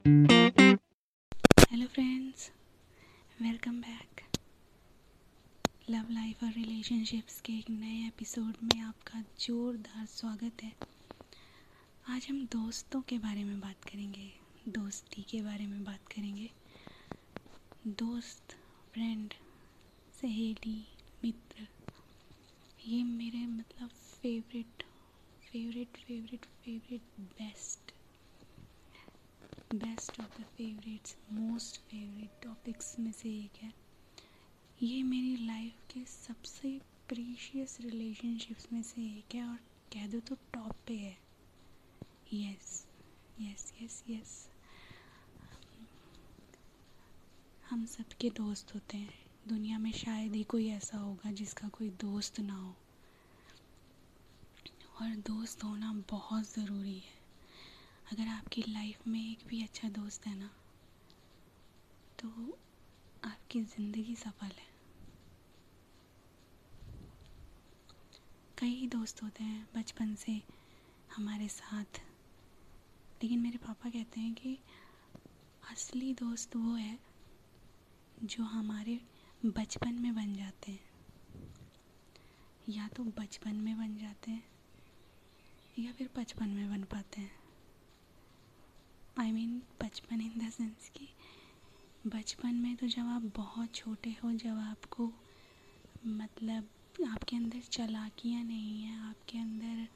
Hello friends welcome back love life और relationships के एक नए एपिसोड में आपका जोरदार स्वागत है। आज हम दोस्तों के बारे में बात करेंगे, दोस्ती के बारे में बात करेंगे। दोस्त फ्रेंड सहेली, मित्र, ये मेरे मतलब favourite favourite favourite favourite best best of the favourites most favourite topics में से एक है। ये मेरी लाइफ के सबसे प्रीशियस रिलेशनशिप्स में से एक है और कह दो तो टॉप पे है। यस यस यस यस हम सबके दोस्त होते हैं। दुनिया में शायद ही कोई ऐसा होगा जिसका कोई दोस्त ना हो। और दोस्त होना बहुत ज़रूरी है। अगर आपकी लाइफ में एक भी अच्छा दोस्त है ना तो आपकी ज़िंदगी सफल है। कई दोस्त होते हैं बचपन से हमारे साथ, लेकिन मेरे पापा कहते हैं कि असली दोस्त वो है जो हमारे बचपन में बन जाते हैं। या तो बचपन में बन जाते हैं, या फिर बचपन में बन पाते हैं। आई मीन बचपन इन द सेंस कि बचपन में तो जब आप बहुत छोटे हो, जब आपको मतलब आपके अंदर चलाकियाँ नहीं हैं, आपके अंदर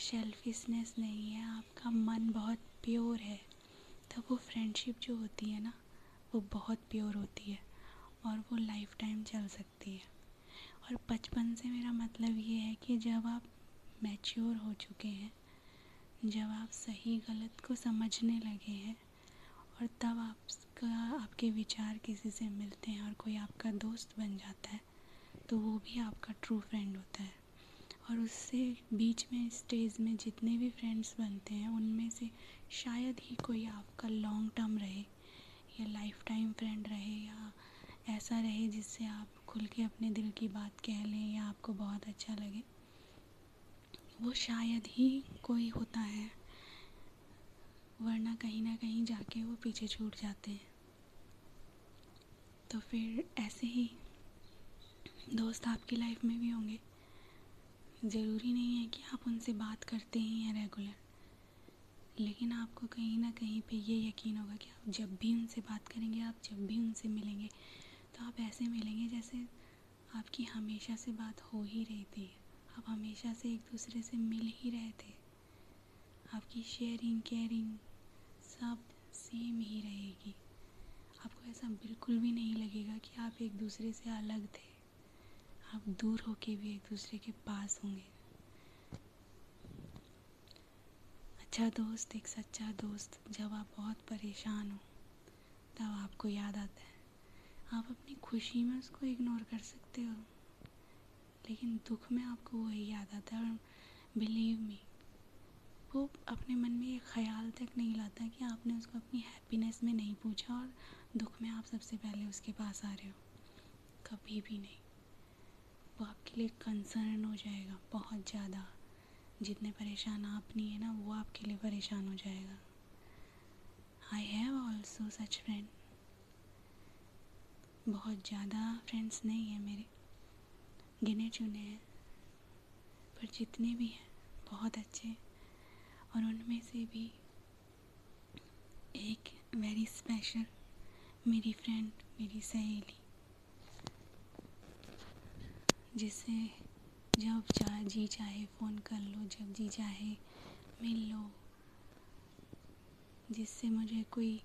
शेल्फिशनेस नहीं है, आपका मन बहुत प्योर है तो वो फ्रेंडशिप जो होती है ना, वो बहुत प्योर होती है और वो लाइफ टाइम चल सकती है। और बचपन से मेरा मतलब ये है कि जब आप मैच्योर हो चुके हैं जब आप सही गलत को समझने लगे हैं और तब आपका, आपके विचार किसी से मिलते हैं और कोई आपका दोस्त बन जाता है तो वो भी आपका ट्रू फ्रेंड होता है। और उससे बीच में स्टेज में जितने भी फ्रेंड्स बनते हैं, उनमें से शायद ही कोई आपका लॉन्ग टर्म रहे, या लाइफ टाइम फ्रेंड रहे, या ऐसा रहे जिससे आप खुल के अपने दिल की बात कह लें, या आपको बहुत अच्छा लगे। वो शायद ही कोई होता है, वरना कहीं ना कहीं जाके वो पीछे छूट जाते। हैं तो फिर ऐसे ही दोस्त आपकी लाइफ में भी होंगे। ज़रूरी नहीं है कि आप उनसे बात करते ही हैं रेगुलर लेकिन आपको कहीं ना कहीं पे ये यकीन होगा कि आप जब भी उनसे बात करेंगे, आप जब भी उनसे मिलेंगे तो आप ऐसे मिलेंगे जैसे आपकी हमेशा से बात हो ही रही थी। आप हमेशा से एक दूसरे से मिल ही रहे थे। आपकी शेयरिंग केयरिंग सब सेम ही रहेगी। आपको ऐसा बिल्कुल भी नहीं लगेगा कि आप एक दूसरे से अलग थे। आप दूर होके भी एक दूसरे के पास होंगे। अच्छा दोस्त, एक सच्चा दोस्त, जब आप बहुत परेशान हो, तब आपको याद आता है। आप अपनी खुशी में उसको इग्नोर कर सकते हो। लेकिन दुख में आपको वही याद आता है और बिलीव मी वो अपने मन में ये ख्याल तक नहीं लाता कि आपने उसको अपनी हैप्पीनेस में नहीं पूछा और दुख में आप सबसे पहले उसके पास आ रहे हो। कभी भी नहीं। वो आपके लिए कंसर्न हो जाएगा बहुत ज़्यादा। जितने परेशान आप नहीं है ना, वो आपके लिए परेशान हो जाएगा। I have also such friend बहुत ज़्यादा फ्रेंड्स नहीं है मेरे। गिने चुने हैं। पर जितने भी हैं, बहुत अच्छे और उनमें से भी एक वेरी स्पेशल मेरी फ्रेंड मेरी सहेली जिससे जब चाहे, जी चाहे फ़ोन कर लो, जब जी चाहे मिल लो, जिससे मुझे कोई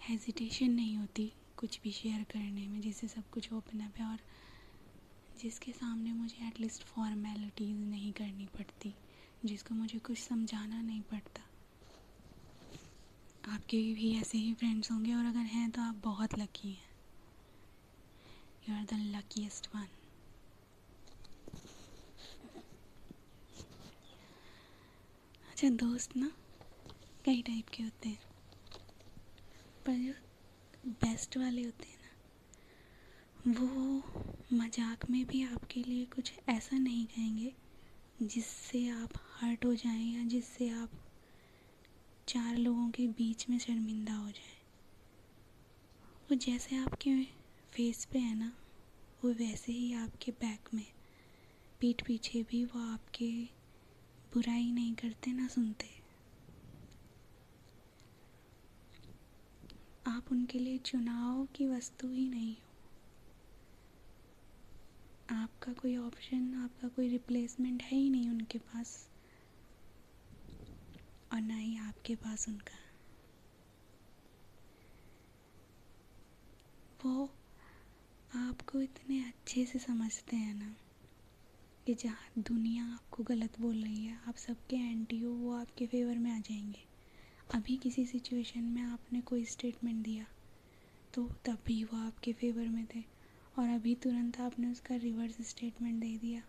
हेजिटेशन नहीं होती कुछ भी शेयर करने में, जिससे सब कुछ ओपन अप है। और जिसके सामने मुझे एटलीस्ट फॉर्मेलिटीज़ नहीं करनी पड़ती, जिसको मुझे कुछ समझाना नहीं पड़ता। आपके भी ऐसे ही फ्रेंड्स होंगे और अगर हैं तो आप बहुत लकी हैं। You are the luckiest one अच्छा दोस्त ना, कई टाइप के होते हैं। पर जो बेस्ट वाले होते हैं ना, वो मज़ाक में भी आपके लिए कुछ ऐसा नहीं कहेंगे, जिससे आप हर्ट हो जाएँ या जिससे आप चार लोगों के बीच में शर्मिंदा हो जाए। वो जैसे आपके फेस पे है ना, वो वैसे ही आपके बैक में। पीठ पीछे भी वो आपके बुराई नहीं करते ना सुनते। आप उनके लिए चुनाव की वस्तु ही नहीं हो। आपका कोई ऑप्शन आपका कोई रिप्लेसमेंट है ही नहीं उनके पास। और ना ही आपके पास उनका। वो आपको इतने अच्छे से समझते हैं ना कि जहाँ दुनिया आपको गलत बोल रही है, आप सबके एंटी हो, वो आपके फेवर में आ जाएँगे। अभी किसी सिचुएशन में आपने कोई स्टेटमेंट दिया तो तब भी वो आपके फेवर में थे। और अभी तुरंत आपने उसका रिवर्स स्टेटमेंट दे दिया।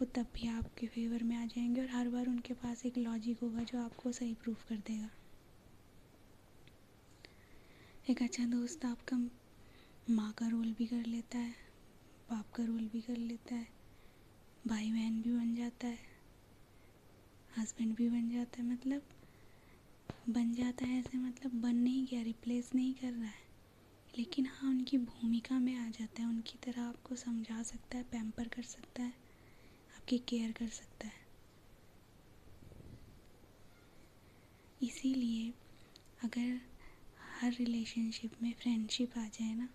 वो तब भी आपके फेवर में आ जाएँगे और हर बार उनके पास एक लॉजिक होगा जो आपको सही प्रूफ कर देगा। एक अच्छा दोस्त आपका माँ का रोल भी कर लेता है, बाप का रोल भी कर लेता है भाई बहन भी बन जाता है हस्बैंड भी बन जाता है मतलब बन जाता है ऐसे मतलब बन नहीं गया रिप्लेस नहीं कर रहा है। लेकिन हाँ उनकी भूमिका में आ जाता है। उनकी तरह आपको समझा सकता है पैम्पर कर सकता है, आपकी केयर कर सकता है। इसीलिए अगर हर रिलेशनशिप में फ्रेंडशिप आ जाए ना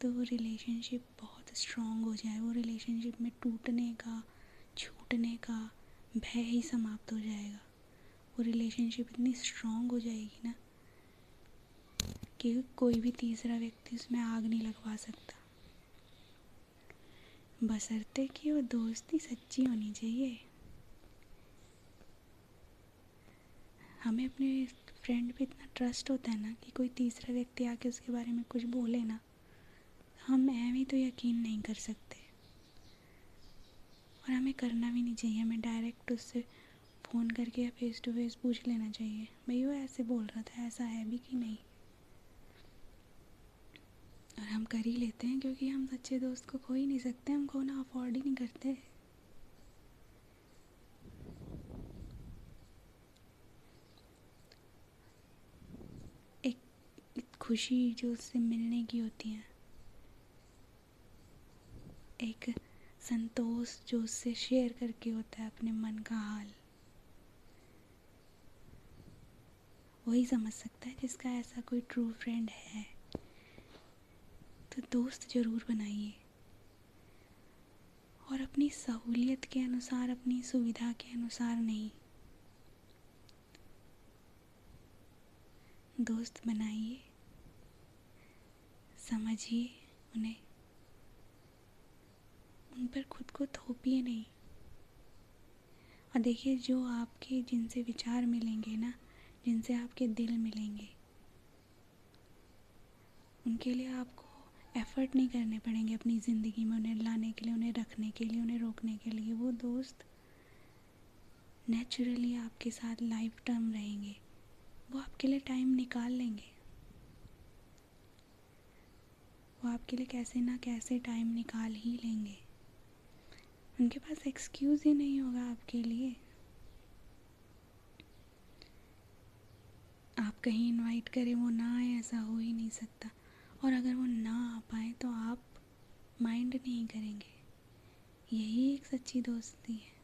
तो वो रिलेशनशिप बहुत स्ट्रॉन्ग हो जाए। वो रिलेशनशिप में टूटने का, छूटने का भय ही समाप्त हो जाएगा। वो रिलेशनशिप इतनी स्ट्रॉन्ग हो जाएगी ना कि कोई भी तीसरा व्यक्ति उसमें आग नहीं लगवा सकता। बसरते कि वो दोस्ती सच्ची होनी चाहिए। हमें अपने फ्रेंड पे इतना ट्रस्ट होता है ना कि कोई तीसरा व्यक्ति आके उसके बारे में कुछ बोले ना, हम एवं तो यकीन नहीं कर सकते। और हमें करना भी नहीं चाहिए, हमें डायरेक्ट उससे फ़ोन करके या फेस टू फेस पूछ लेना चाहिए। भाई वो ऐसे बोल रहा था, ऐसा है भी कि नहीं और हम कर ही लेते हैं, क्योंकि हम सच्चे दोस्त को खो ही नहीं सकते, हम खोना अफोर्ड ही नहीं करते। एक खुशी जो उससे मिलने की होती है। एक संतोष जो उससे शेयर करके होता है अपने मन का हाल। वही समझ सकता है जिसका ऐसा कोई ट्रू फ्रेंड है। तो दोस्त ज़रूर बनाइए। और अपनी सहूलियत के अनुसार, अपनी सुविधा के अनुसार नहीं। दोस्त बनाइए, समझिए उन्हें। उन पर खुद को थोपिए नहीं। और देखिए, जो आपके, जिनसे विचार मिलेंगे ना, जिनसे आपके दिल मिलेंगे, उनके लिए आपको एफ़र्ट नहीं करने पड़ेंगे अपनी ज़िंदगी में, उन्हें लाने के लिए, उन्हें रखने के लिए, उन्हें रोकने के लिए। वो दोस्त नेचुरली आपके साथ लाइफ टर्म रहेंगे। वो आपके लिए टाइम निकाल लेंगे। वो आपके लिए कैसे ना कैसे टाइम निकाल ही लेंगे। उनके पास एक्सक्यूज़ ही नहीं होगा आपके लिए। आप कहीं इनवाइट करें, वो ना आए, ऐसा हो ही नहीं सकता। और अगर वो ना आ पाए तो आप माइंड नहीं करेंगे। यही एक सच्ची दोस्ती है।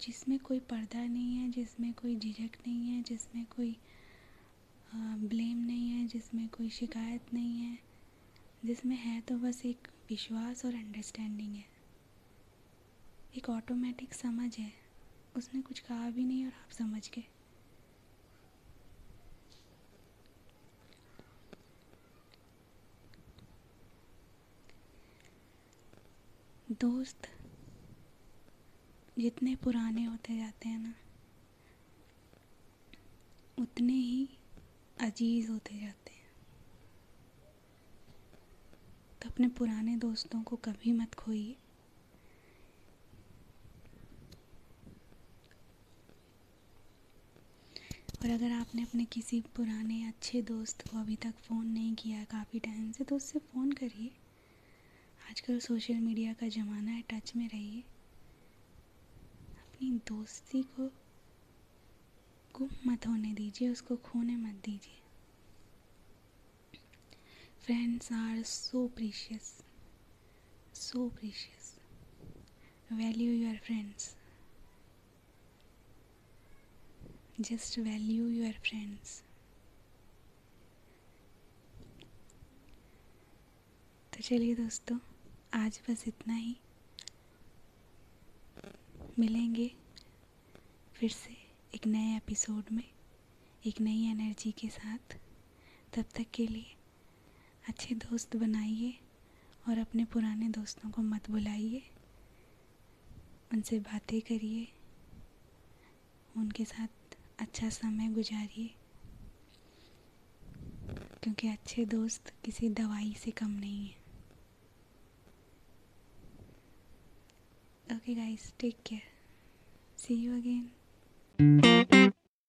जिसमें कोई पर्दा नहीं है, जिसमें कोई झिझक नहीं है, जिसमें कोई ब्लेम नहीं है, जिसमें कोई शिकायत नहीं है, जिसमें है तो बस एक विश्वास और अंडरस्टैंडिंग है। एक ऑटोमेटिक समझ है। उसने कुछ कहा भी नहीं और आप समझ गए। दोस्त जितने पुराने होते जाते हैं ना, उतने ही अज़ीज़ होते जाते हैं। तो अपने पुराने दोस्तों को कभी मत खोइए। और अगर आपने अपने किसी पुराने अच्छे दोस्त को अभी तक फ़ोन नहीं किया काफ़ी टाइम से तो उससे फ़ोन करिए। आजकल सोशल मीडिया का ज़माना है, टच में रहिए। अपनी दोस्ती को गुम मत होने दीजिए, उसको खोने मत दीजिए। Friends are so precious so precious value your friends just value your friends तो चलिए दोस्तों, आज बस इतना ही। मिलेंगे फिर से एक नए एपिसोड में, एक नई एनर्जी के साथ। तब तक के लिए अच्छे दोस्त बनाइए और अपने पुराने दोस्तों को मत बुलाइए। उनसे बातें करिए। उनके साथ अच्छा समय गुजारिए, क्योंकि अच्छे दोस्त किसी दवाई से कम नहीं है okay guys take care see you again Thank you.